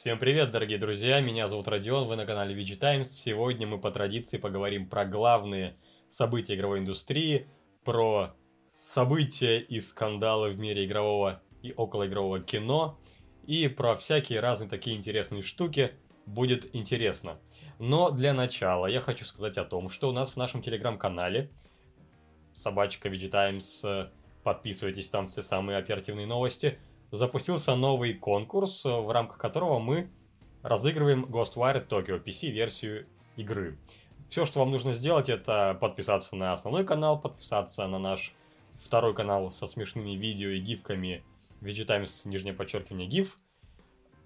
Всем привет, дорогие друзья, меня зовут Родион, вы на канале VG Times. Сегодня мы по традиции поговорим про главные события игровой индустрии, про события и скандалы в мире игрового и околоигрового кино, и про всякие разные такие интересные штуки. Будет интересно. Но для начала я хочу сказать о том, что у нас в нашем телеграм-канале собачка VG Times, подписывайтесь, там все самые оперативные новости – запустился новый конкурс, э, в рамках которого мы разыгрываем Ghostwire Tokyo PC-версию игры. Все, что вам нужно сделать, это подписаться на основной канал, подписаться на наш второй канал со смешными видео и гифками VGTimes, нижнее подчеркивание, гиф,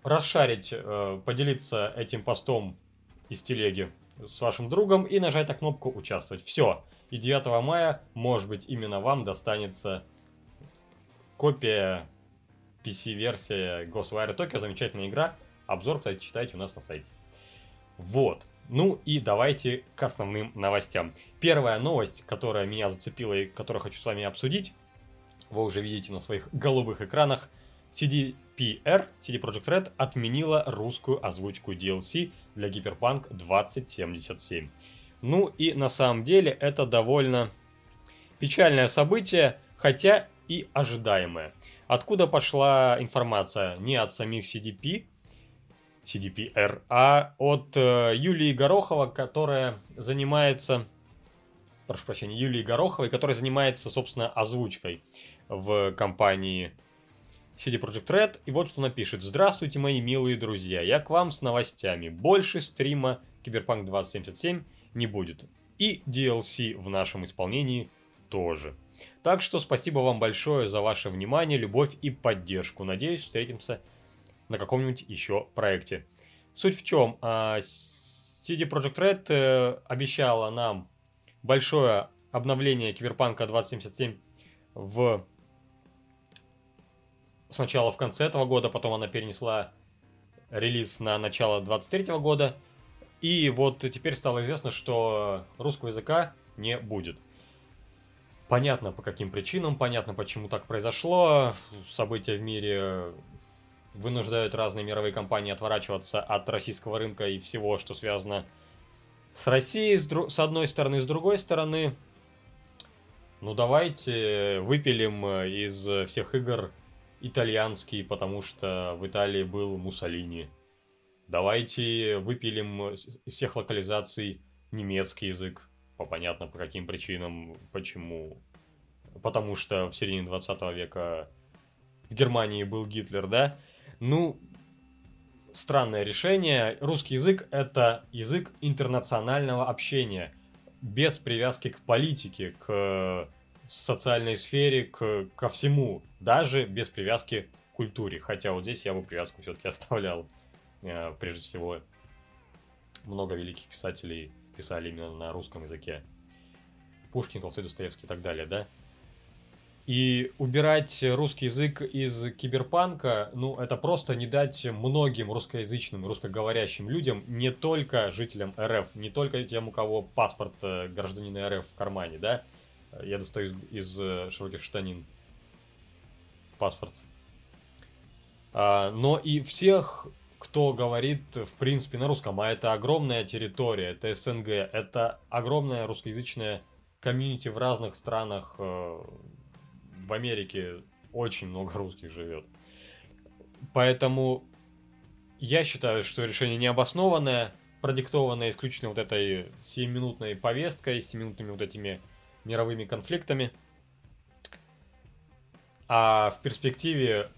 расшарить, э, поделиться этим постом из телеги с вашим другом и нажать на кнопку «Участвовать». Все. И 9 мая, может быть, именно вам достанется копия PC-версия Ghostwire Tokyo, замечательная игра. Обзор, кстати, читайте у нас на сайте. Вот. Ну и давайте к основным новостям. Первая новость, которая меня зацепила и которую хочу с вами обсудить, вы уже видите на своих голубых экранах, CDPR, CD Projekt Red, отменила русскую озвучку DLC для Cyberpunk 2077. Ну и на самом деле это довольно печальное событие, хотя и ожидаемое. Откуда пошла информация? Не от самих CDP, CDPR, а от э, Юлии Горохова, которая занимается, прошу прощения, Юлии Гороховой, которая занимается, собственно, озвучкой в компании CD Projekt Red. И вот что напишет. Здравствуйте, мои милые друзья. Я к вам с новостями. Больше стрима Киберпанк 2077 не будет. И DLC в нашем исполнении тоже. Так что спасибо вам большое за ваше внимание, любовь и поддержку. Надеюсь, встретимся на каком-нибудь еще проекте. Суть в чем? А, CD Projekt Red э, обещала нам большое обновление Киберпанка 2077 в сначала в конце этого года, потом она перенесла релиз на начало 23 года. И вот теперь стало известно, что русского языка не будет. Понятно по каким причинам, понятно почему так произошло. События в мире вынуждают разные мировые компании отворачиваться от российского рынка и всего, что связано с Россией, с, дру... с одной стороны, с другой стороны. Ну давайте выпилим из всех игр итальянский, потому что в Италии был Муссолини. Давайте выпилим из всех локализаций немецкий язык понятно по каким причинам, почему. Потому что в середине 20 века в Германии был Гитлер, да? Ну, странное решение. Русский язык это язык интернационального общения, без привязки к политике, к социальной сфере, к, ко всему, даже без привязки к культуре. Хотя вот здесь я бы привязку все-таки оставлял. Э, прежде всего, много великих писателей писали именно на русском языке. Пушкин, Толстой, Достоевский и так далее, да? И убирать русский язык из киберпанка, ну, это просто не дать многим русскоязычным, русскоговорящим людям, не только жителям РФ, не только тем, у кого паспорт э, гражданина РФ в кармане, да? Я достаю из, из э, широких штанин паспорт. А, но и всех кто говорит, в принципе, на русском, а это огромная территория, это СНГ, это огромная русскоязычная комьюнити в разных странах. Э, в Америке очень много русских живет. Поэтому я считаю, что решение необоснованное, продиктованное исключительно вот этой 7-минутной повесткой, 7-минутными вот этими мировыми конфликтами. А в перспективе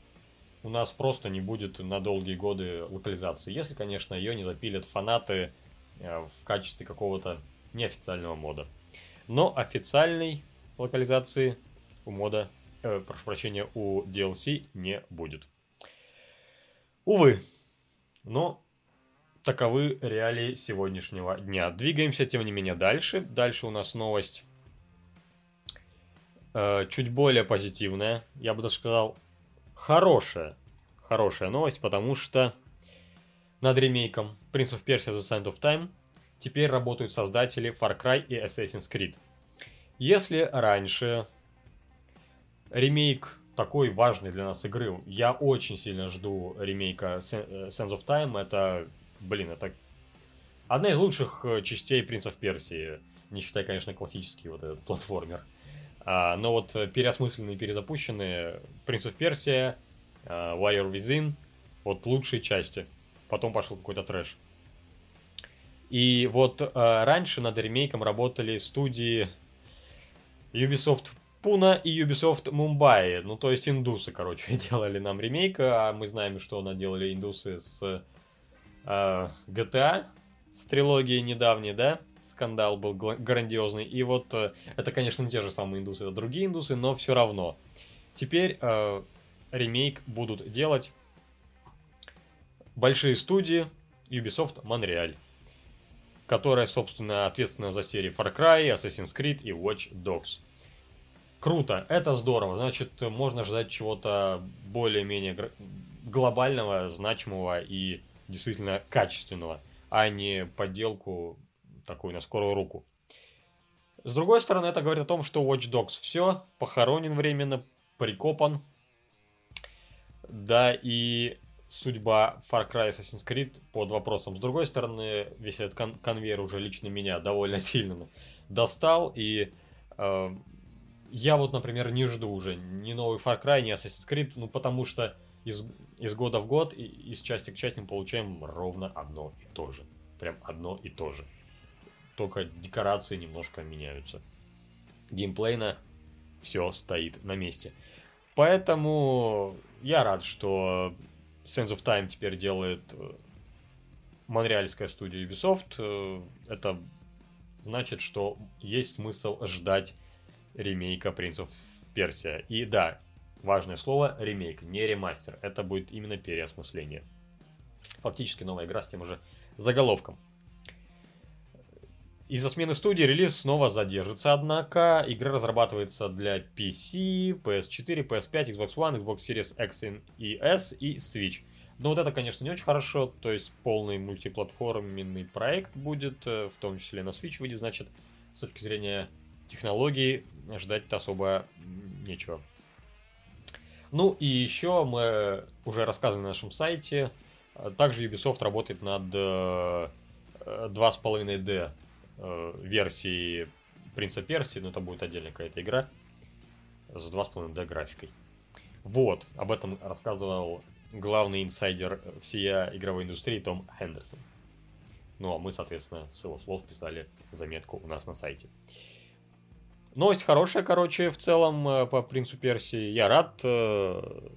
у нас просто не будет на долгие годы локализации, если, конечно, ее не запилят фанаты э, в качестве какого-то неофициального мода. Но официальной локализации у мода, э, прошу прощения, у DLC не будет. Увы, но таковы реалии сегодняшнего дня. Двигаемся, тем не менее, дальше. Дальше у нас новость э, чуть более позитивная. Я бы даже сказал, хорошая, хорошая новость, потому что над ремейком Prince of Persia The Sand of Time теперь работают создатели Far Cry и Assassin's Creed. Если раньше ремейк такой важной для нас игры. Я очень сильно жду ремейка Sense of Time. Это, блин, это одна из лучших частей Принцев Персии. Не считая, конечно, классический вот этот платформер. А, но вот переосмысленные, перезапущенные Принц of Persia, Warrior Within, вот лучшие части. Потом пошел какой-то трэш. И вот э, раньше над ремейком работали студии Ubisoft Pune и Ubisoft Mumbai. Ну, то есть индусы, короче, делали нам ремейк. А мы знаем, что наделали индусы с э, GTA, с трилогией недавней, да? Скандал был грандиозный. И вот э, это, конечно, не те же самые индусы, это другие индусы, но все равно. Теперь э, ремейк будут делать большие студии Ubisoft Montreal, которая, собственно, ответственна за серии Far Cry, Assassin's Creed и Watch Dogs. Круто, это здорово, значит, можно ждать чего-то более-менее глобального, значимого и действительно качественного, а не подделку такую на скорую руку. С другой стороны, это говорит о том, что Watch Dogs все, похоронен временно, прикопан. Да, и судьба Far Cry Assassin's Creed под вопросом. С другой стороны, весь этот кон- конвейер уже лично меня довольно сильно достал, и э, я вот, например, не жду уже ни новый Far Cry, ни Assassin's Creed, ну потому что из, из года в год и из части к части мы получаем ровно одно и то же. Прям одно и то же. Только декорации немножко меняются. Геймплейно все стоит на месте. Поэтому я рад, что Sense of Time теперь делает э, монреальская студия Ubisoft. Э, это значит, что есть смысл ждать ремейка Принцев Персия. И да, важное слово ремейк, не ремастер. Это будет именно переосмысление. Фактически новая игра с тем же заголовком. Из-за смены студии релиз снова задержится, однако игра разрабатывается для PC, PS4, PS5, Xbox One, Xbox Series X и S и Switch. Но вот это, конечно, не очень хорошо, то есть полный мультиплатформенный проект будет, э, в том числе на Switch выйдет, значит, с точки зрения технологий ждать-то особо нечего. Ну и еще мы уже рассказывали на нашем сайте, э, также Ubisoft работает над 2.5D э, версии Принца Персии, но это будет отдельная какая-то игра с 2.5D графикой. Вот, об этом рассказывал главный инсайдер всея игровой индустрии Том Хендерсон. Ну, а мы, соответственно, с его слов писали заметку у нас на сайте. Новость хорошая, короче, в целом э, по Принцу Персии. Я рад. Э,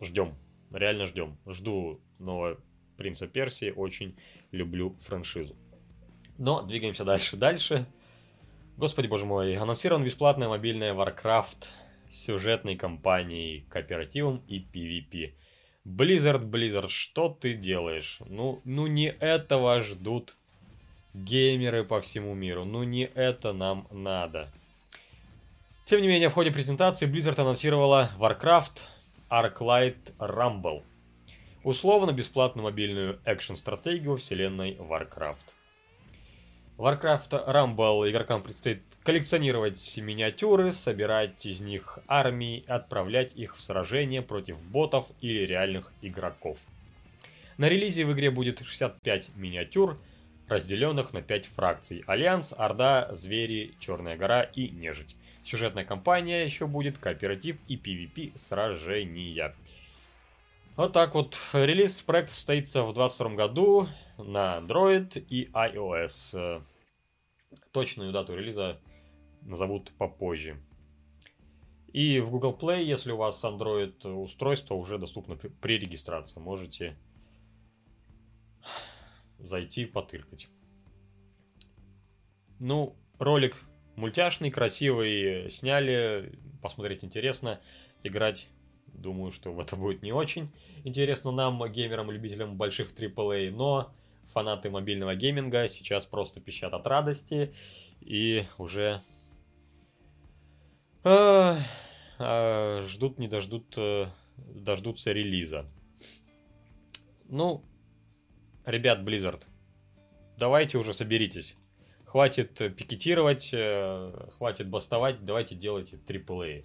ждем. Реально ждем. Жду нового Принца Персии. Очень люблю франшизу. Но двигаемся дальше. Дальше. Господи боже мой. Анонсирован бесплатная мобильная Warcraft сюжетной кампанией, кооперативом и PvP. Blizzard, Blizzard, что ты делаешь? Ну, ну не этого ждут геймеры по всему миру. Ну не это нам надо. Тем не менее, в ходе презентации Blizzard анонсировала Warcraft Arclight Rumble. Условно бесплатную мобильную экшн-стратегию вселенной Warcraft. Warcraft Rumble игрокам предстоит коллекционировать миниатюры, собирать из них армии, отправлять их в сражения против ботов или реальных игроков. На релизе в игре будет 65 миниатюр, разделенных на 5 фракций. Альянс, Орда, Звери, Черная гора и Нежить. Сюжетная кампания еще будет, кооператив и PvP сражения. Вот так вот. Релиз проекта состоится в 2022 году на Android и iOS. Точную дату релиза назовут попозже. И в Google Play, если у вас Android устройство, уже доступно при регистрации. Можете зайти потыркать. Ну, ролик мультяшный, красивый, сняли, посмотреть интересно, играть Думаю, что это будет не очень интересно нам, геймерам, любителям больших AAA, но фанаты мобильного гейминга сейчас просто пищат от радости и уже э, э, ждут, не дождут, э, дождутся релиза. Ну, ребят, Blizzard, давайте уже соберитесь. Хватит пикетировать, хватит бастовать, давайте делайте AAA.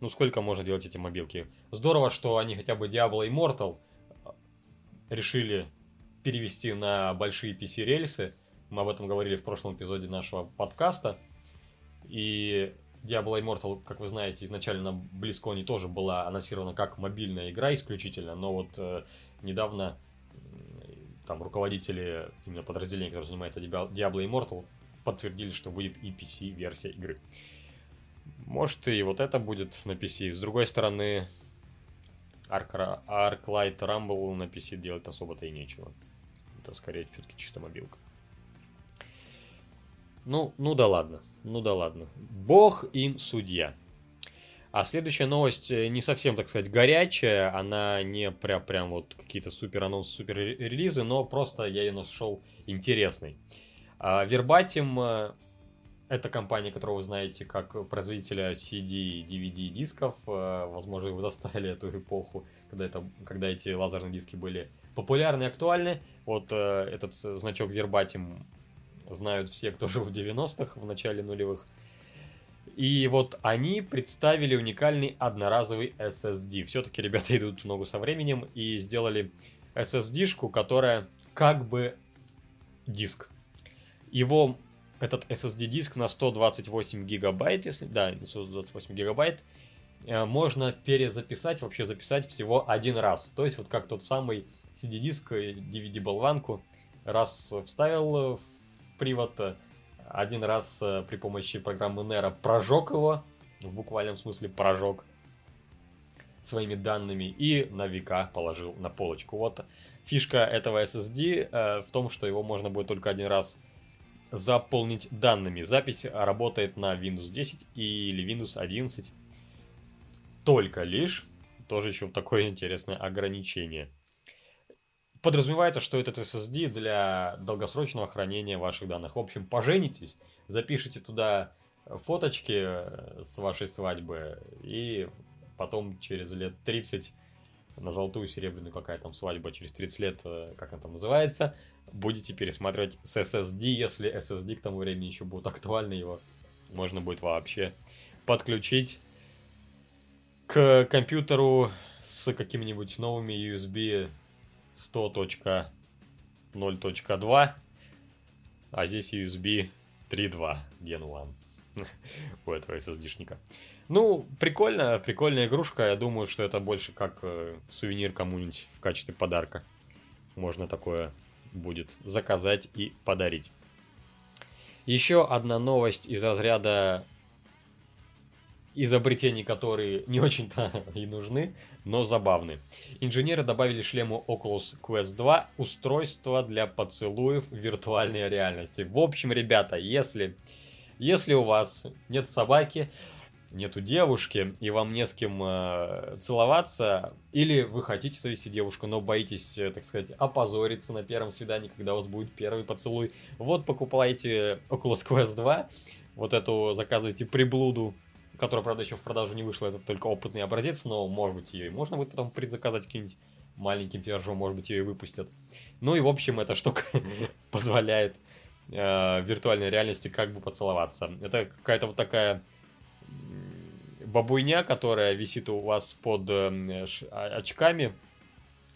Ну, сколько можно делать эти мобилки? Здорово, что они хотя бы Diablo Immortal э, решили перевести на большие PC-рельсы. Мы об этом говорили в прошлом эпизоде нашего подкаста. И Diablo Immortal, как вы знаете, изначально на BlizzCon тоже была анонсирована как мобильная игра исключительно, но вот э, недавно э, там руководители именно подразделения, которые занимаются Diablo Immortal, подтвердили, что будет и PC-версия игры. Может и вот это будет на PC. С другой стороны, Arc, Arclight Rumble на PC делать особо-то и нечего. Это скорее все-таки чисто мобилка. Ну, ну да ладно, ну да ладно. Бог им судья. А следующая новость э, не совсем, так сказать, горячая, она не прям, прям вот какие-то супер анонсы, супер релизы, но просто я ее нашел интересной. А, Verbatim э, это компания, которую вы знаете как производителя CD и DVD дисков. Э, возможно, вы застали эту эпоху, когда, это, когда эти лазерные диски были популярны и актуальны. Вот этот значок Verbatim знают все, кто жил в 90-х, в начале нулевых. И вот они представили уникальный одноразовый SSD. Все-таки ребята идут в ногу со временем и сделали SSD-шку, которая как бы диск. Его, этот SSD-диск на 128 гигабайт, если... Да, 128 гигабайт, э, можно перезаписать, вообще записать всего один раз. То есть вот как тот самый CD-диск, DVD-болванку, раз вставил в привод один раз э, при помощи программы Nero прожег его, в буквальном смысле прожег своими данными и на века положил на полочку. Вот фишка этого SSD э, в том, что его можно будет только один раз заполнить данными. Запись работает на Windows 10 или Windows 11 только лишь. Тоже еще такое интересное ограничение подразумевается, что этот SSD для долгосрочного хранения ваших данных. В общем, поженитесь, запишите туда фоточки э, с вашей свадьбы, и потом через лет 30 на золотую, серебряную, какая там свадьба, через 30 лет, э, как она там называется, будете пересматривать с SSD, если SSD к тому времени еще будет актуальны, его можно будет вообще подключить к компьютеру с какими-нибудь новыми USB 100.0.2, а здесь USB 3.2 Gen 1 у этого SSD-шника. Ну, прикольно, прикольная игрушка. Я думаю, что это больше как э, сувенир кому-нибудь в качестве подарка. Можно такое будет заказать и подарить. Еще одна новость из разряда изобретений, которые не очень-то и нужны, но забавны. Инженеры добавили шлему Oculus Quest 2 устройство для поцелуев в виртуальной реальности. В общем, ребята, если, если у вас нет собаки, нету девушки, и вам не с кем э, целоваться, или вы хотите завести девушку, но боитесь, э, так сказать, опозориться на первом свидании, когда у вас будет первый поцелуй, вот покупайте Oculus Quest 2, вот эту заказывайте приблуду которая, правда, еще в продажу не вышла, это только опытный образец, но, может быть, ее и можно будет потом предзаказать каким-нибудь маленьким тиражом, может быть, ее и выпустят. Ну и, в общем, эта штука позволяет э, виртуальной реальности как бы поцеловаться. Это какая-то вот такая бабуйня, которая висит у вас под э, очками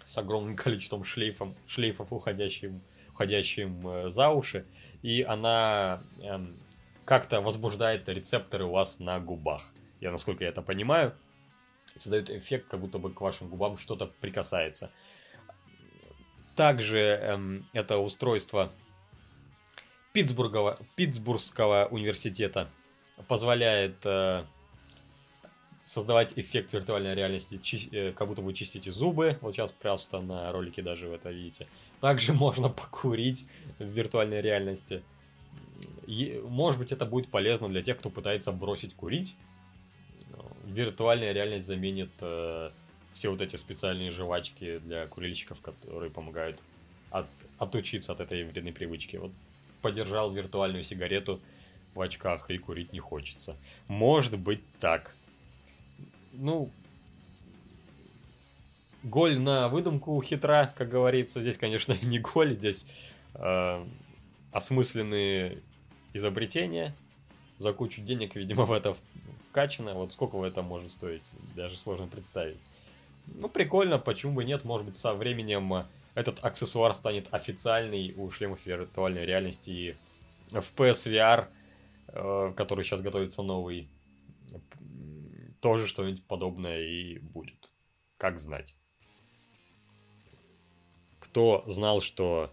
с огромным количеством шлейфом, шлейфов, уходящим, уходящим э, за уши, и она э, как-то возбуждает рецепторы у вас на губах. Я, насколько я это понимаю, создает эффект, как будто бы к вашим губам что-то прикасается. Также эм, это устройство Питтсбургского университета позволяет э, создавать эффект виртуальной реальности, чи- э, как будто вы чистите зубы. Вот сейчас просто на ролике даже вы это видите. Также можно покурить в виртуальной реальности может быть, это будет полезно для тех, кто пытается бросить курить. Виртуальная реальность заменит э, все вот эти специальные жвачки для курильщиков, которые помогают от, отучиться от этой вредной привычки. Вот подержал виртуальную сигарету в очках и курить не хочется. Может быть так. Ну, голь на выдумку хитра, как говорится. Здесь, конечно, не голь, здесь э, осмысленные изобретения, за кучу денег, видимо, в это вкачано. Вот сколько это может стоить, даже сложно представить. Ну, прикольно, почему бы нет, может быть, со временем этот аксессуар станет официальный у шлемов виртуальной реальности и в PSVR, э, который сейчас готовится новый, тоже что-нибудь подобное и будет. Как знать. Кто знал, что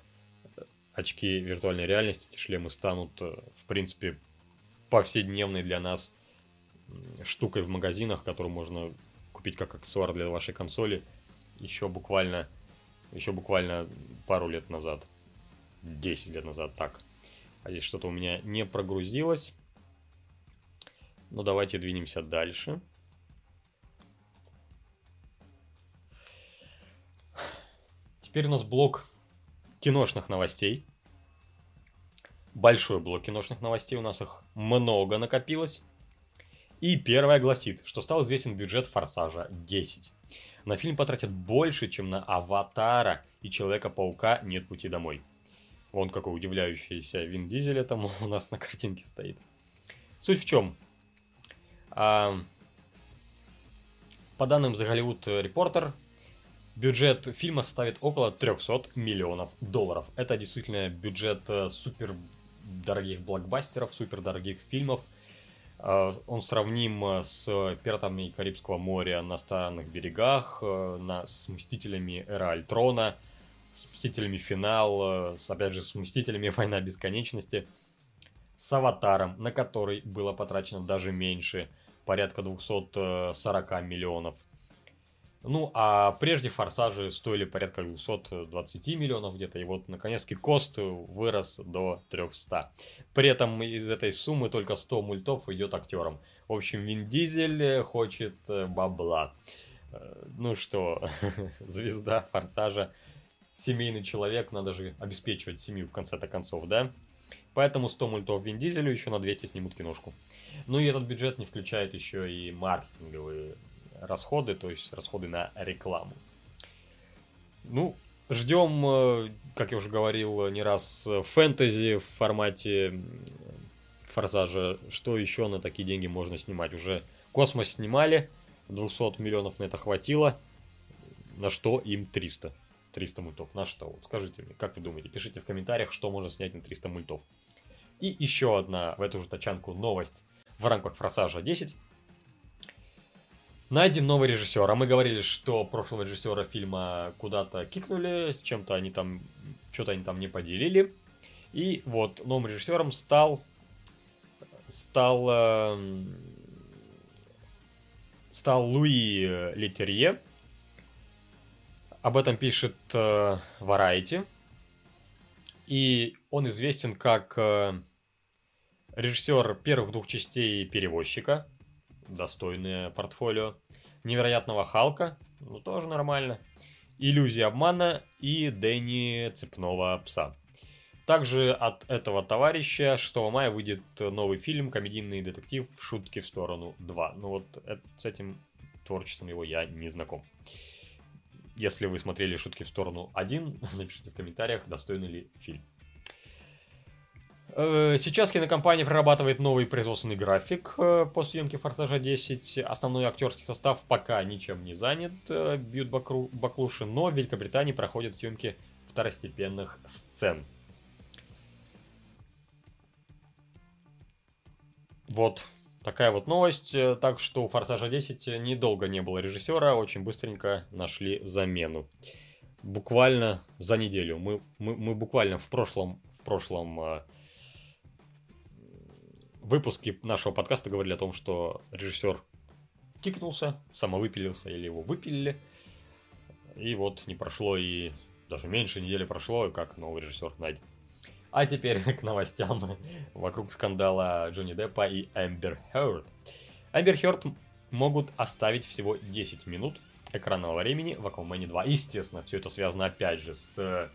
очки виртуальной реальности, эти шлемы станут, э, в принципе, повседневной для нас штукой в магазинах, которую можно купить как аксессуар для вашей консоли еще буквально, еще буквально пару лет назад. 10 лет назад, так. А здесь что-то у меня не прогрузилось. Ну, давайте двинемся дальше. Теперь у нас блок киношных новостей. Большой блок киношных новостей, у нас их много накопилось. И первая гласит, что стал известен бюджет «Форсажа 10». На фильм потратят больше, чем на «Аватара» и «Человека-паука. Нет пути домой». Вон какой удивляющийся Вин Дизель там у нас на картинке стоит. Суть в чем? А, по данным The Hollywood Reporter, бюджет фильма составит около 300 миллионов долларов. Это действительно бюджет э, супер дорогих блокбастеров, супер дорогих фильмов. А, он сравним э, с «Пиратами Карибского моря» на странных берегах, э, с «Мстителями. Эра Альтрона», с «Мстителями. Финал», с, опять же, с «Мстителями. Война бесконечности», с «Аватаром», на который было потрачено даже меньше, порядка 240 миллионов – ну, а прежде форсажи стоили порядка 220 миллионов где-то, и вот, наконец-таки, кост вырос до 300. При этом из этой суммы только 100 мультов идет актерам. В общем, Вин Дизель хочет э, бабла. Э, ну что, звезда форсажа, семейный человек, надо же обеспечивать семью в конце-то концов, да? Поэтому 100 мультов Вин Дизелю еще на 200 снимут киношку. Ну и этот бюджет не включает еще и маркетинговые расходы, то есть расходы на рекламу. Ну, ждем, э, как я уже говорил не раз, фэнтези в формате Форсажа. Что еще на такие деньги можно снимать? Уже Космос снимали, 200 миллионов на это хватило. На что им 300? 300 мультов. На что? Вот скажите мне, как вы думаете? Пишите в комментариях, что можно снять на 300 мультов. И еще одна в эту же тачанку новость в рамках Форсажа 10. Найден новый режиссер. А мы говорили, что прошлого режиссера фильма куда-то кикнули, чем-то они там, что-то они там не поделили. И вот новым режиссером стал, стал, э, стал Луи Литерье. Об этом пишет э, Variety. И он известен как э, режиссер первых двух частей «Перевозчика», достойное портфолио. Невероятного Халка, ну тоже нормально. Иллюзия обмана и Дэнни Цепного Пса. Также от этого товарища 6 мая выйдет новый фильм «Комедийный детектив. Шутки в сторону 2». Ну вот с этим творчеством его я не знаком. Если вы смотрели «Шутки в сторону 1», напишите в комментариях, достойный ли фильм. Э, сейчас кинокомпания прорабатывает новый производственный график э, по съемке «Форсажа 10». Основной актерский состав пока ничем не занят, э, бьют баклуши, но в Великобритании проходят съемки второстепенных сцен. Вот такая вот новость. Так что у «Форсажа 10» недолго не было режиссера, очень быстренько нашли замену. Буквально за неделю. Мы, мы, мы буквально в прошлом, в прошлом выпуске нашего подкаста говорили о том, что режиссер кикнулся, самовыпилился или его выпилили. И вот не прошло и даже меньше недели прошло, как новый режиссер найден. А теперь к новостям вокруг скандала Джонни Деппа и Эмбер Хёрд. Эмбер Хёрд могут оставить всего 10 минут экранного времени в Аквамене 2. Естественно, все это связано опять же с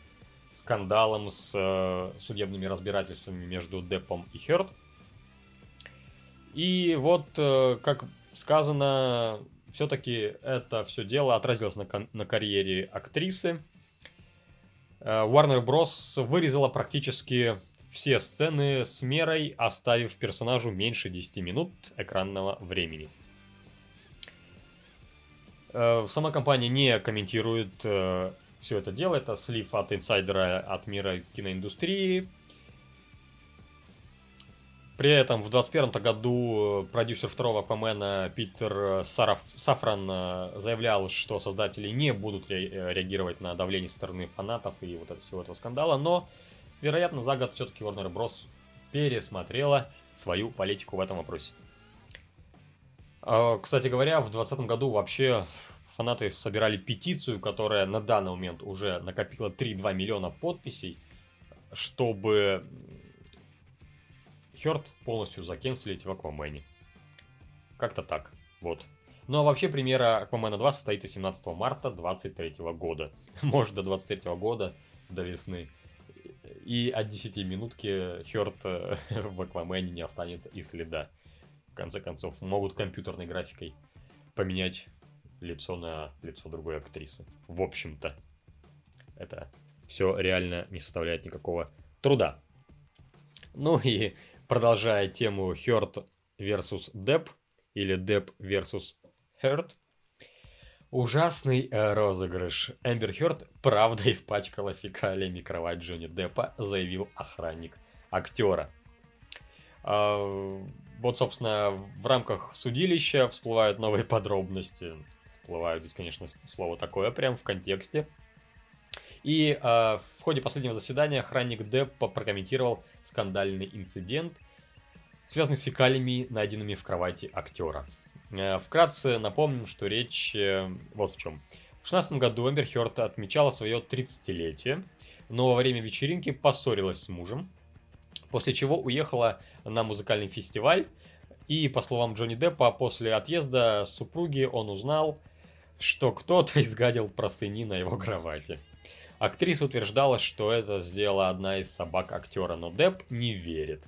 скандалом, с э, судебными разбирательствами между Деппом и Хёрд. И вот, э, как сказано, все-таки это все дело отразилось на, на карьере актрисы. Э, Warner Bros. вырезала практически все сцены с мерой, оставив персонажу меньше 10 минут экранного времени. Э, сама компания не комментирует э, все это дело. Это слив от инсайдера от мира киноиндустрии. При этом в 2021 году продюсер второго Аквамена Питер Сараф, Сафран э, заявлял, что создатели не будут реагировать на давление со стороны фанатов и вот этого всего этого скандала, но, вероятно, за год все-таки Warner Bros. пересмотрела свою политику в этом вопросе. А, кстати говоря, в 2020 году вообще фанаты собирали петицию, которая на данный момент уже накопила 3,2 миллиона подписей, чтобы Хёрд полностью закенселить в Аквамене. Как-то так. Вот. Ну а вообще премьера Аквамена 2 состоится 17 марта 2023 года. Может до 23 года, до весны. И от 10 минутки Хёрд в Аквамене не останется и следа в конце концов, могут компьютерной графикой поменять лицо на лицо другой актрисы. В общем-то, это все реально не составляет никакого труда. Ну и продолжая тему Hurt versus Depp, или Depp versus Hurt, ужасный э, розыгрыш. Эмбер Хёрд правда испачкала фекалиями кровать Джонни Деппа, заявил охранник актера. А, вот, собственно, в рамках судилища всплывают новые подробности. Всплывают здесь, конечно, слово такое, прям в контексте. И э, в ходе последнего заседания охранник Деппа прокомментировал скандальный инцидент, связанный с фекалиями, найденными в кровати актера. Э, вкратце напомним, что речь э, вот в чем. В 2016 году Эмбер Хёрд отмечала свое 30-летие, но во время вечеринки поссорилась с мужем, после чего уехала на музыкальный фестиваль. И, по словам Джонни Деппа, после отъезда супруги он узнал, что кто-то изгадил простыни на его кровати. Актриса утверждала, что это сделала одна из собак актера, но Депп не верит,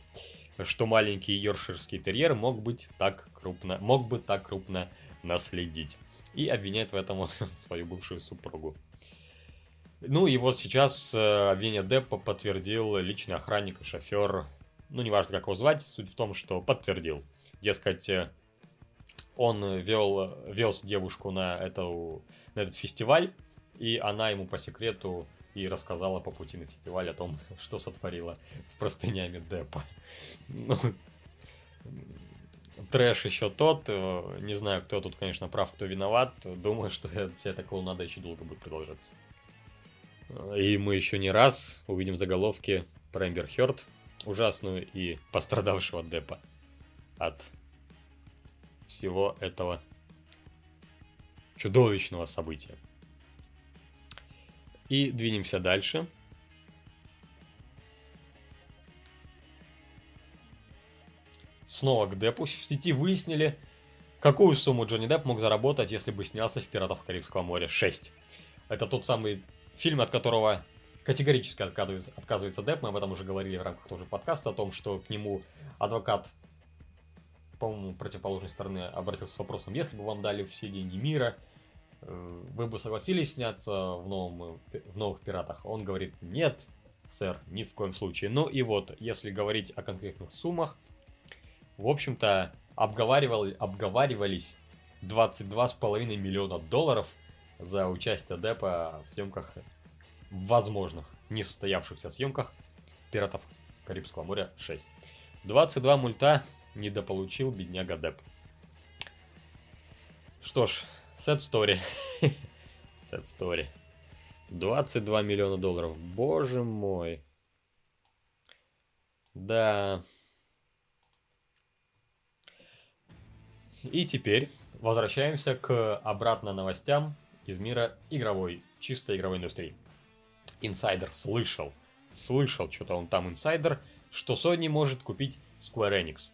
что маленький йоркширский терьер мог быть так крупно, мог бы так крупно наследить. И обвиняет в этом свою бывшую супругу. Ну и вот сейчас э, обвинение Деппа подтвердил личный охранник и шофер. Ну, неважно, как его звать, суть в том, что подтвердил. Дескать, э, он вел, вез девушку на, эту, на этот фестиваль, и она ему по секрету и рассказала по пути на фестиваль о том, что сотворила с простынями Деппа. Ну, трэш еще тот. Э, не знаю, кто тут, конечно, прав, кто виноват. Думаю, что вся эта клоунада еще долго будет продолжаться. И мы еще не раз увидим заголовки про Эмбер Хёрд, ужасную и пострадавшего Деппа от всего этого чудовищного события. И двинемся дальше. Снова к Деппу. В сети выяснили, какую сумму Джонни Депп мог заработать, если бы снялся в «Пиратах Карибского моря 6». Это тот самый фильм, от которого категорически отказывается, отказывается Депп. Мы об этом уже говорили в рамках тоже подкаста, о том, что к нему адвокат, по-моему, противоположной стороны обратился с вопросом, если бы вам дали все деньги мира, вы бы согласились сняться в, новом, в новых «Пиратах»? Он говорит, нет, сэр, ни в коем случае. Ну и вот, если говорить о конкретных суммах, в общем-то, обговаривал, обговаривались 22,5 миллиона долларов – за участие Деппа в съемках, возможных, несостоявшихся съемках «Пиратов Карибского моря 6». 22 мульта недополучил бедняга Депп. Что ж, sad story. sad story. 22 миллиона долларов. Боже мой. Да. И теперь возвращаемся к обратно новостям из мира игровой, чисто игровой индустрии. Инсайдер слышал, слышал что-то он там инсайдер, что Sony может купить Square Enix.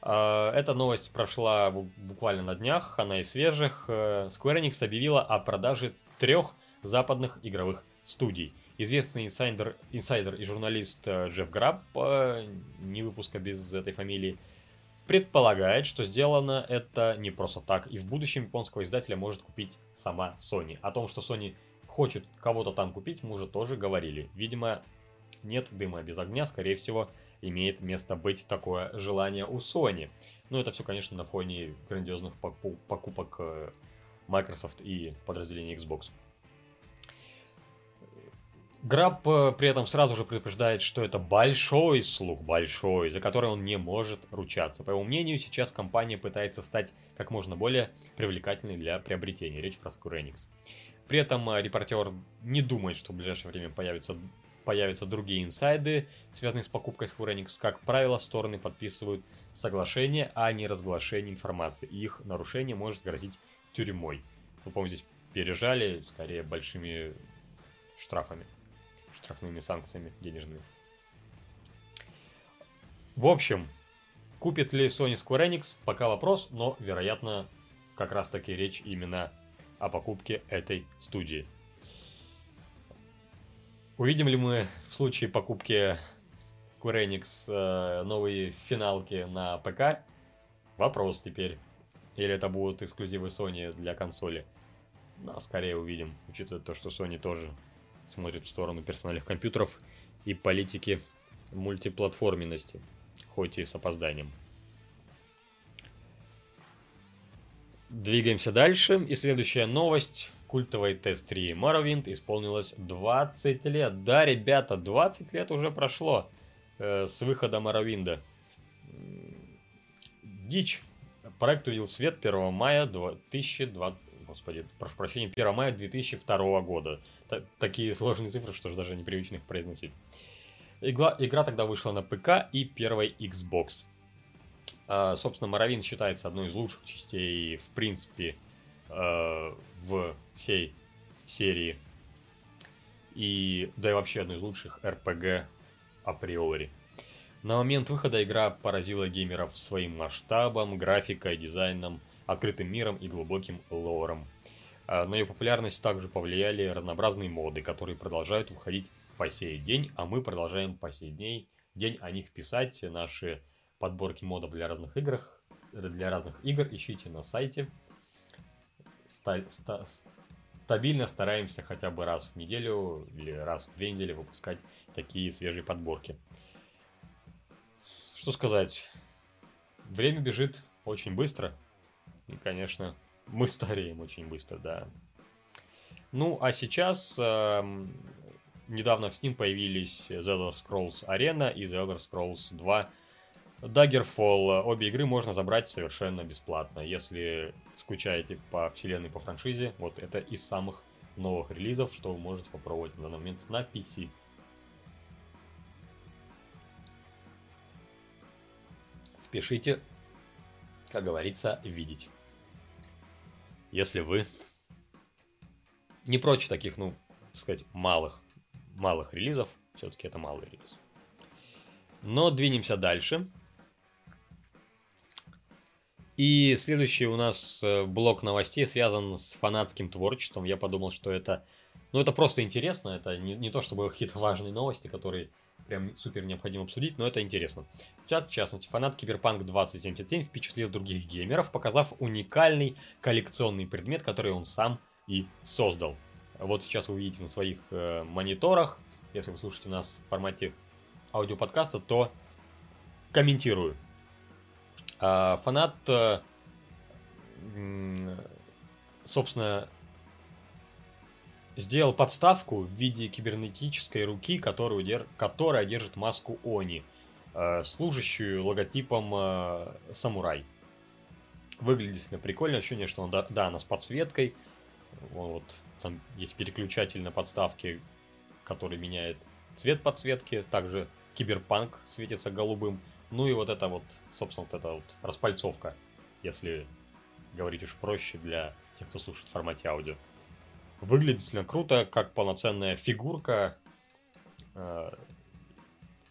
А, эта новость прошла буквально на днях, она из свежих. Э, Square Enix объявила о продаже трех западных игровых студий. Известный инсайдер, инсайдер и журналист э, Джефф Граб, не выпуска без этой фамилии, предполагает, что сделано это не просто так, и в будущем японского издателя может купить сама Sony. О том, что Sony хочет кого-то там купить, мы уже тоже говорили. Видимо, нет дыма без огня, скорее всего, имеет место быть такое желание у Sony. Но это все, конечно, на фоне грандиозных покупок э, Microsoft и подразделений Xbox. Граб э, при этом сразу же предупреждает, что это большой слух, большой, за который он не может ручаться. По его мнению, сейчас компания пытается стать как можно более привлекательной для приобретения. Речь про Square Enix. При этом э, репортер не думает, что в ближайшее время появятся, появятся другие инсайды, связанные с покупкой Square Enix. Как правило, стороны подписывают соглашение а не разглашение информации. Их нарушение может грозить тюрьмой. Мы, по здесь пережали, скорее, большими штрафами штрафными санкциями денежными. В общем, купит ли Sony Square Enix, пока вопрос, но, вероятно, как раз таки речь именно о покупке этой студии. Увидим ли мы в случае покупки Square Enix э, новые финалки на ПК? Вопрос теперь. Или это будут эксклюзивы Sony для консоли? Но скорее увидим, учитывая то, что Sony тоже смотрит в сторону персональных компьютеров и политики мультиплатформенности, хоть и с опозданием. Двигаемся дальше. И следующая новость. Культовый тест-3 Morrowind исполнилось 20 лет. Да, ребята, 20 лет уже прошло э, с выхода Morrowind. Дичь. Проект увидел свет 1 мая 2020 господи, прошу прощения, 1 мая 2002 года. Т такие сложные цифры, что даже непривычно их произносить. Игла, игра тогда вышла на ПК и первой Xbox. А, собственно, Моровин считается одной из лучших частей, в принципе, э, в всей серии. И, да и вообще одной из лучших RPG априори. На момент выхода игра поразила геймеров своим масштабом, графикой, дизайном, открытым миром и глубоким лором. А, на ее популярность также повлияли разнообразные моды, которые продолжают выходить по сей день, а мы продолжаем по сей день, день о них писать. Наши подборки модов для разных игр, для разных игр ищите на сайте. Ста ста стабильно стараемся хотя бы раз в неделю или раз в две недели выпускать такие свежие подборки. Что сказать? Время бежит очень быстро. И, конечно, мы стареем очень быстро, да. Ну, а сейчас э, недавно в Steam появились The Elder Scrolls Arena и The Elder Scrolls 2 Daggerfall. Обе игры можно забрать совершенно бесплатно. Если скучаете по вселенной, по франшизе, вот это из самых новых релизов, что вы можете попробовать на данный момент на PC. Спешите, как говорится, видеть если вы не прочь таких, ну, так сказать, малых, малых релизов, все-таки это малый релиз. Но двинемся дальше. И следующий у нас э, блок новостей связан с фанатским творчеством. Я подумал, что это, ну, это просто интересно. Это не, не то, чтобы какие-то важные новости, которые прям супер необходимо обсудить, но это интересно. Чат, в частности, фанат Киберпанк 2077 впечатлил других геймеров, показав уникальный коллекционный предмет, который он сам и создал. Вот сейчас вы увидите на своих э, мониторах, если вы слушаете нас в формате аудиоподкаста, то комментирую. Э, фанат, э, собственно, сделал подставку в виде кибернетической руки, которую которая держит маску Они, э, служащую логотипом э, самурай. Выглядит прикольно, ощущение, что он, да, она с подсветкой. Вот, там есть переключатель на подставке, который меняет цвет подсветки. Также киберпанк светится голубым. Ну и вот это вот, собственно, вот эта вот распальцовка, если говорить уж проще для тех, кто слушает в формате аудио. Выглядит действительно круто, как полноценная фигурка. Э,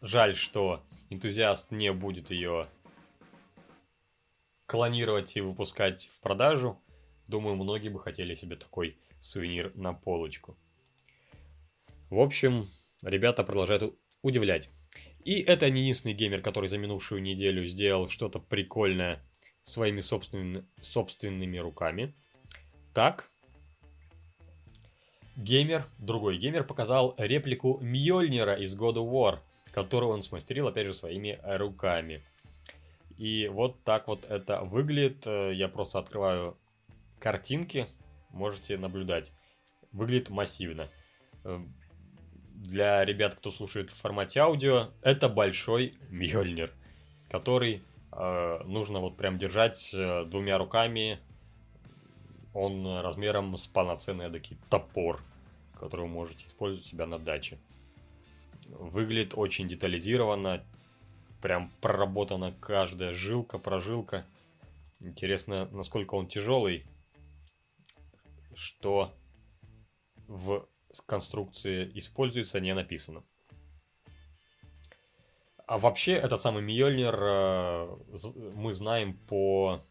жаль, что энтузиаст не будет ее клонировать и выпускать в продажу. Думаю, многие бы хотели себе такой сувенир на полочку. В общем, ребята продолжают удивлять. И это не единственный геймер, который за минувшую неделю сделал что-то прикольное своими собственными, собственными руками. Так, геймер, другой геймер показал реплику Мьёльнира из God of War, которую он смастерил, опять же, своими руками. И вот так вот это выглядит. Я просто открываю картинки, можете наблюдать. Выглядит массивно. Для ребят, кто слушает в формате аудио, это большой Мьёльнир, который э, нужно вот прям держать э, двумя руками. Он размером с полноценный такой топор, который вы можете использовать у себя на даче. Выглядит очень детализированно, прям проработана каждая жилка, прожилка. Интересно, насколько он тяжелый, что в конструкции используется, не написано. А вообще, этот самый Мьёльнир э, мы знаем по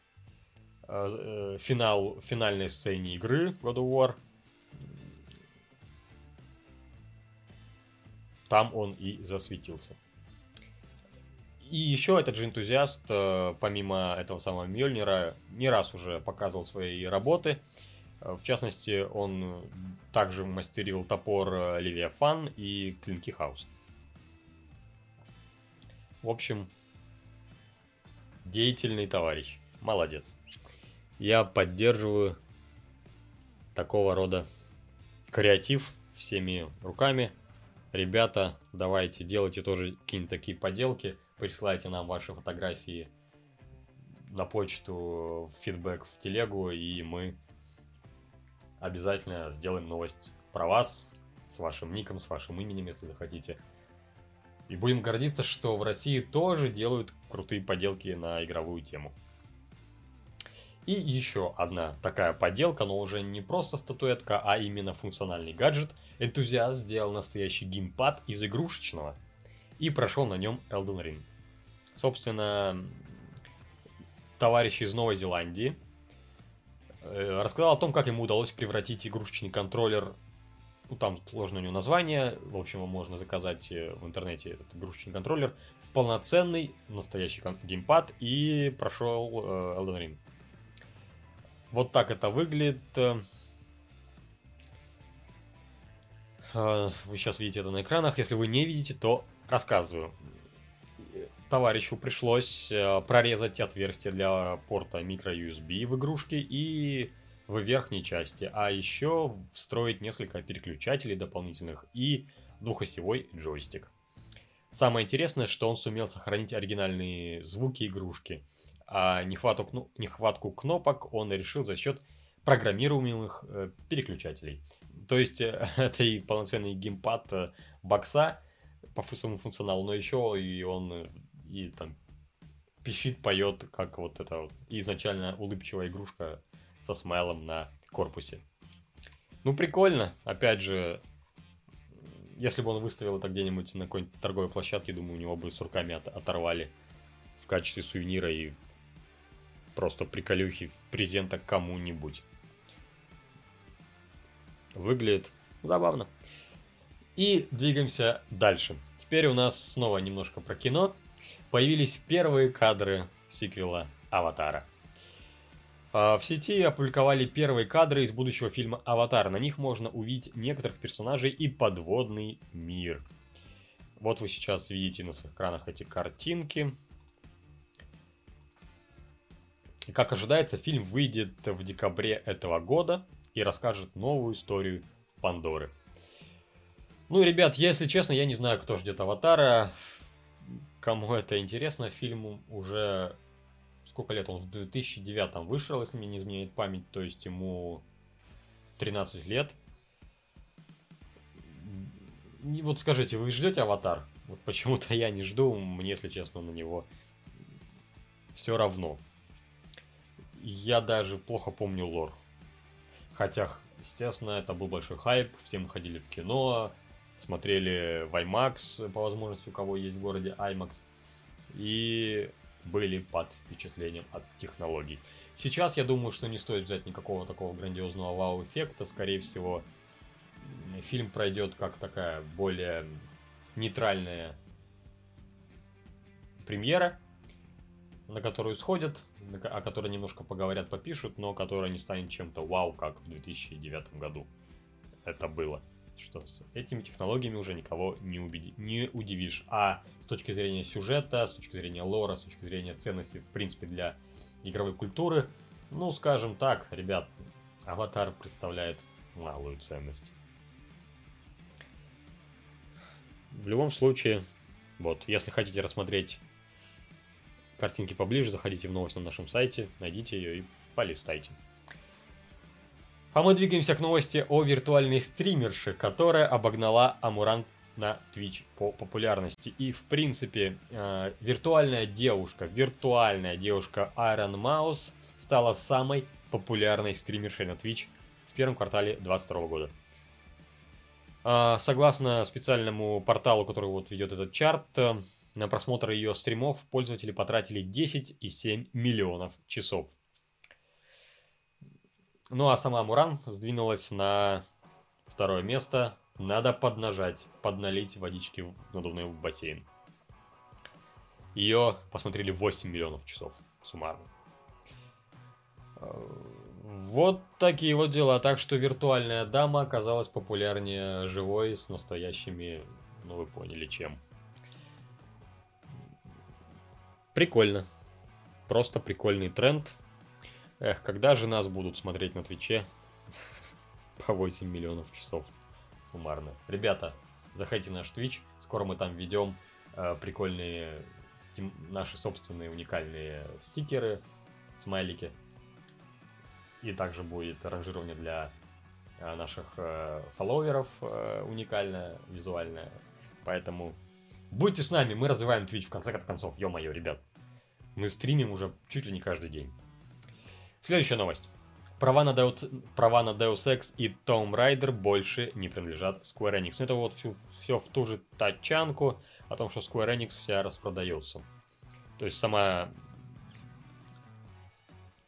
э, э, финал, финальной сцене игры God of War. Там он и засветился. И еще этот же энтузиаст, помимо этого самого Мьёльнира, не раз уже показывал свои работы. В частности, он также мастерил топор э, Левиафан и клинки Хаус. В общем, деятельный товарищ. Молодец. Я поддерживаю такого рода креатив всеми руками. Ребята, давайте делайте тоже какие-нибудь такие поделки. Присылайте нам ваши фотографии на почту, в фидбэк в телегу, и мы обязательно сделаем новость про вас, с вашим ником, с вашим именем, если захотите. И будем гордиться, что в России тоже делают крутые поделки на игровую тему. И еще одна такая поделка, но уже не просто статуэтка, а именно функциональный гаджет. Энтузиаст сделал настоящий геймпад из игрушечного и прошел на нем Elden Ring. Собственно, товарищ из Новой Зеландии рассказал о том, как ему удалось превратить игрушечный контроллер, ну там сложное у него название, в общем, можно заказать э, в интернете, этот игрушечный контроллер, в полноценный настоящий геймпад и прошел э, Elden Ring. Вот так это выглядит. Вы сейчас видите это на экранах. Если вы не видите, то рассказываю товарищу пришлось э, прорезать отверстие для порта micro-USB в игрушке и в верхней части, а еще встроить несколько переключателей дополнительных и двухосевой джойстик. Самое интересное, что он сумел сохранить оригинальные звуки игрушки, а нехватку, нехватку кнопок он решил за счет программируемых э, переключателей. То есть э, это и полноценный геймпад бокса по своему функционалу, но еще и он и там пищит, поет, как вот эта вот изначально улыбчивая игрушка со смайлом на корпусе. Ну, прикольно. Опять же, если бы он выставил это где-нибудь на какой-нибудь торговой площадке, думаю, у него бы с руками от оторвали в качестве сувенира и просто приколюхи в презента кому-нибудь. Выглядит забавно. И двигаемся дальше. Теперь у нас снова немножко про кино появились первые кадры сиквела «Аватара». А, в сети опубликовали первые кадры из будущего фильма «Аватар». На них можно увидеть некоторых персонажей и подводный мир. Вот вы сейчас видите на своих экранах эти картинки. Как ожидается, фильм выйдет в декабре этого года и расскажет новую историю Пандоры. Ну, ребят, если честно, я не знаю, кто ждет Аватара кому это интересно, фильм уже сколько лет он в 2009 вышел, если мне не изменяет память, то есть ему 13 лет. И вот скажите, вы ждете Аватар? Вот почему-то я не жду, мне, если честно, на него все равно. Я даже плохо помню лор. Хотя, естественно, это был большой хайп, все мы ходили в кино, смотрели в IMAX, по возможности, у кого есть в городе IMAX, и были под впечатлением от технологий. Сейчас я думаю, что не стоит взять никакого такого грандиозного вау-эффекта. Скорее всего, фильм пройдет как такая более нейтральная премьера, на которую сходят, о которой немножко поговорят, попишут, но которая не станет чем-то вау, как в 2009 году. это было. Что с этими технологиями уже никого не, убеди, не удивишь. А с точки зрения сюжета, с точки зрения лора, с точки зрения ценности, в принципе, для игровой культуры, ну, скажем так, ребят, Аватар представляет малую ценность. В любом случае, вот, если хотите рассмотреть картинки поближе, заходите в новость на нашем сайте, найдите ее и полистайте. А мы двигаемся к новости о виртуальной стримерше, которая обогнала Амуранг на Twitch по популярности. И, в принципе, э, виртуальная девушка, виртуальная девушка Iron Mouse стала самой популярной стримершей на Twitch в первом квартале 2022 года. Э, согласно специальному порталу, который вот ведет этот чарт, э, на просмотр ее стримов пользователи потратили 10,7 миллионов часов. Ну а сама Муран сдвинулась на второе место. Надо поднажать, подналить водички в надувной бассейн. Ее посмотрели 8 миллионов часов суммарно. Вот такие вот дела. Так что виртуальная дама оказалась популярнее живой с настоящими, ну вы поняли, чем. Прикольно. Просто прикольный тренд. Эх, когда же нас будут смотреть на Твиче по 8 миллионов часов суммарно. Ребята, заходите на наш Twitch, скоро мы там ведем э, прикольные тем, наши собственные уникальные стикеры, смайлики. И также будет ранжирование для э, наших э, фолловеров э, уникальное, визуальное. Поэтому будьте с нами, мы развиваем Twitch в конце концов, ё-моё, ребят. Мы стримим уже чуть ли не каждый день. Следующая новость. Права на, Deus, права на Deus Ex и Tomb Raider больше не принадлежат Square Enix. Ну, это вот все, все в ту же тачанку о том, что Square Enix вся распродается. То есть сама,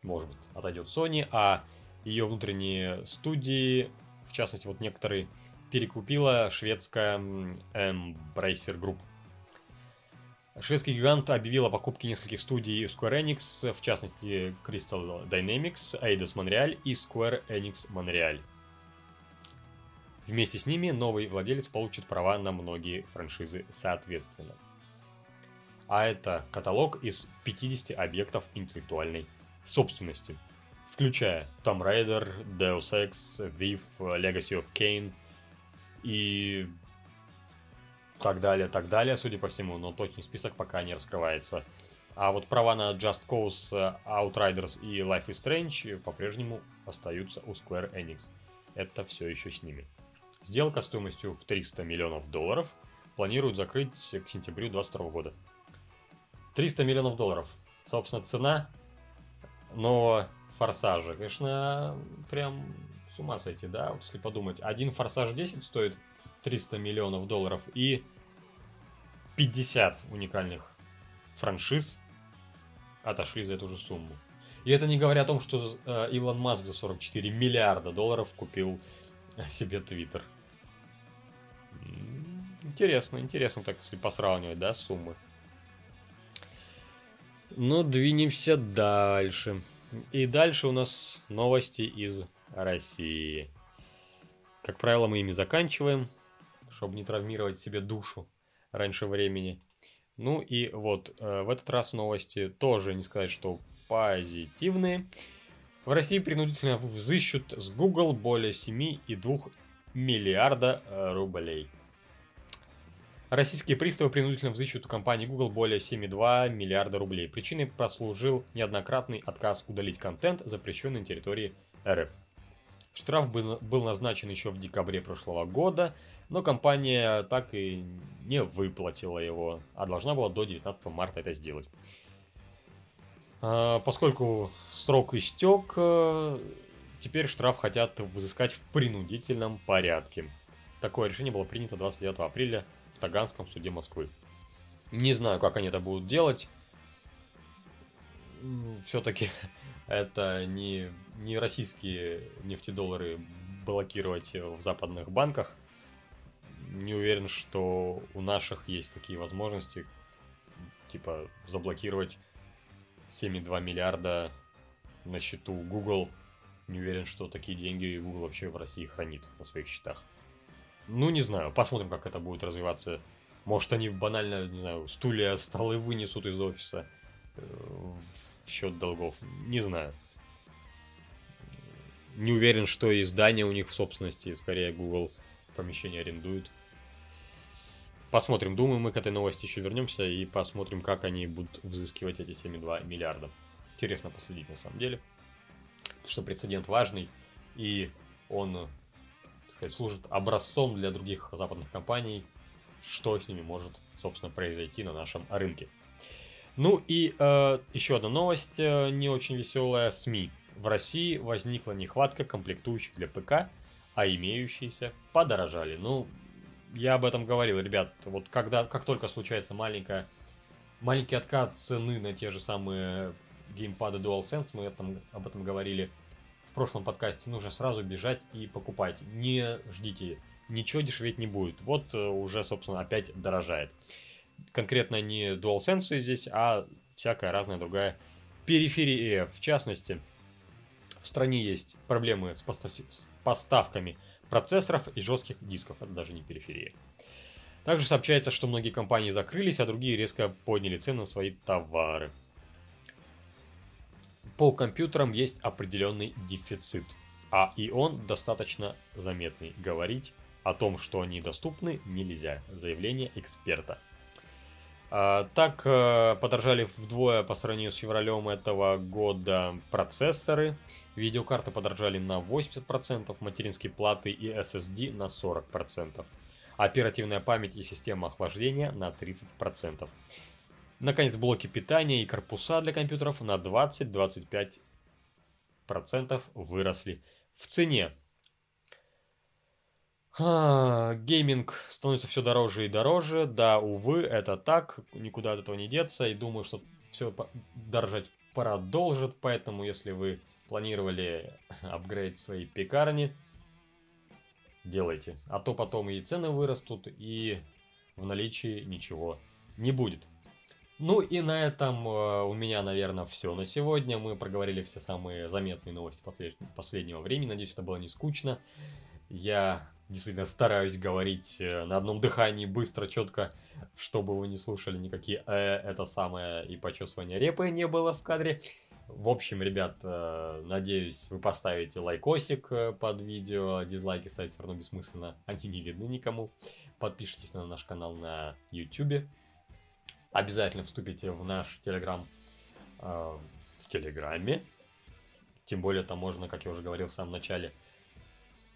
может быть, отойдет Sony, а ее внутренние студии, в частности, вот некоторые, перекупила шведская Embracer Group. Шведский гигант объявил о покупке нескольких студий Square Enix, в частности Crystal Dynamics, Eidos Montreal и Square Enix Montreal. Вместе с ними новый владелец получит права на многие франшизы соответственно. А это каталог из 50 объектов интеллектуальной собственности, включая Tomb Raider, Deus Ex, Thief, Legacy of Kane и так далее, так далее, судя по всему, но точный список пока не раскрывается. А вот права на Just Cause, э, Outriders и Life is Strange по-прежнему остаются у Square Enix. Это все еще с ними. Сделка стоимостью в 300 миллионов долларов планируют закрыть к сентябрю 2022 года. 300 миллионов долларов. Собственно, цена, но форсажа, конечно, прям с ума сойти, да? Вот если подумать, один форсаж 10 стоит 300 миллионов долларов и 50 уникальных франшиз отошли за эту же сумму. И это не говоря о том, что э, Илон Маск за 44 миллиарда долларов купил себе Твиттер. Интересно, интересно так, если посравнивать, да, суммы. Ну, двинемся дальше. И дальше у нас новости из России. Как правило, мы ими заканчиваем чтобы не травмировать себе душу раньше времени. Ну и вот, э, в этот раз новости тоже не сказать, что позитивные. В России принудительно взыщут с Google более 7,2 миллиарда э, рублей. Российские приставы принудительно взыщут у компании Google более 7,2 миллиарда рублей. Причиной послужил неоднократный отказ удалить контент, запрещенный на территории РФ. Штраф был, был назначен еще в декабре прошлого года, но компания так и не выплатила его, а должна была до 19 марта это сделать. А, поскольку срок истек, э, теперь штраф хотят взыскать в принудительном порядке. Такое решение было принято 29 апреля в Таганском суде Москвы. Не знаю, как они это будут делать. Все-таки это не, не российские нефтедоллары блокировать в западных банках – не уверен, что у наших есть такие возможности, типа заблокировать 7,2 миллиарда на счету Google Не уверен, что такие деньги Google вообще в России хранит на своих счетах. Ну, не знаю, посмотрим, как это будет развиваться. Может, они банально, не знаю, стулья, столы вынесут из офиса э, в счет долгов. Не знаю. Не уверен, что и здание у них в собственности, скорее Google помещение арендует. Посмотрим, думаю, мы к этой новости еще вернемся и посмотрим, как они будут взыскивать эти 7,2 миллиарда. Интересно последить на самом деле что прецедент важный, и он сказать, служит образцом для других западных компаний, что с ними может, собственно, произойти на нашем рынке. Ну и э, еще одна новость, э, не очень веселая. СМИ. В России возникла нехватка комплектующих для ПК, а имеющиеся подорожали. Ну, я об этом говорил, ребят. Вот когда, как только случается маленькая, маленький откат цены на те же самые геймпады DualSense, мы этом, об этом говорили в прошлом подкасте, нужно сразу бежать и покупать. Не ждите, ничего дешеветь не будет. Вот э, уже, собственно, опять дорожает. Конкретно не DualSense здесь, а всякая разная другая периферия. В частности, в стране есть проблемы с, постав... с поставками процессоров и жестких дисков. Это даже не периферия. Также сообщается, что многие компании закрылись, а другие резко подняли цены на свои товары по компьютерам есть определенный дефицит, а и он достаточно заметный. Говорить о том, что они доступны, нельзя. Заявление эксперта. А, так э, подорожали вдвое по сравнению с февралем этого года процессоры. Видеокарты подорожали на 80%, материнские платы и SSD на 40%. Оперативная память и система охлаждения на 30%. Наконец, блоки питания и корпуса для компьютеров на 20-25% выросли в цене. А, гейминг становится все дороже и дороже. Да, увы, это так. Никуда от этого не деться. И думаю, что все дорожать продолжит. Поэтому, если вы планировали апгрейд своей пекарни, делайте. А то потом и цены вырастут, и в наличии ничего не будет. Ну и на этом э, у меня, наверное, все на сегодня. Мы проговорили все самые заметные новости послед... последнего времени. Надеюсь, это было не скучно. Я действительно стараюсь говорить э, на одном дыхании быстро, четко, чтобы вы не слушали никакие э, это самое и почесывание репы не было в кадре. В общем, ребят, э, надеюсь, вы поставите лайкосик э, под видео. Дизлайки ставить все равно бессмысленно, они не видны никому. Подпишитесь на наш канал на YouTube обязательно вступите в наш Телеграм э, в Телеграме. Тем более там можно, как я уже говорил в самом начале,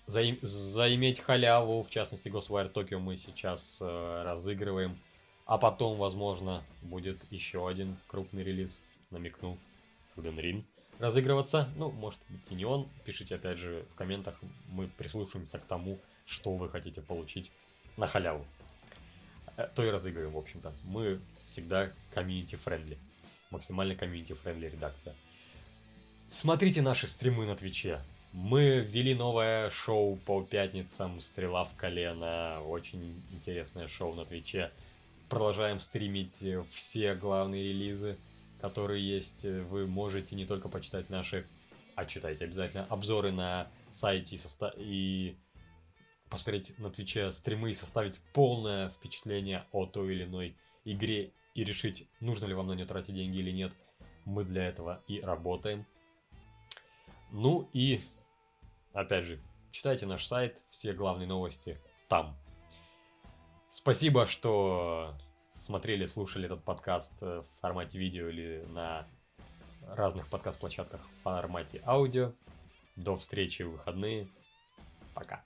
заим, заиметь халяву. В частности, Ghostwire Tokyo мы сейчас разыгрываем. А потом, возможно, будет еще один крупный релиз, намекну, Elden Ring разыгрываться. Ну, может быть и не он. Пишите опять же в комментах, мы прислушаемся к тому, что вы хотите получить на халяву. Э, то и разыгрываем, в общем-то. Мы всегда community-friendly. Максимально community-friendly редакция. Смотрите наши стримы на Твиче. Мы ввели новое шоу по пятницам «Стрела в колено». Очень интересное шоу на Твиче. Продолжаем стримить все главные релизы, которые есть. Вы можете не только почитать наши, а читайте обязательно обзоры на сайте и, состав... и посмотреть на Твиче стримы и составить полное впечатление о той или иной игре и решить, нужно ли вам на нее тратить деньги или нет. Мы для этого и работаем. Ну и, опять же, читайте наш сайт, все главные новости там. Спасибо, что смотрели, слушали этот подкаст в формате видео или на разных подкаст-площадках в формате аудио. До встречи в выходные. Пока.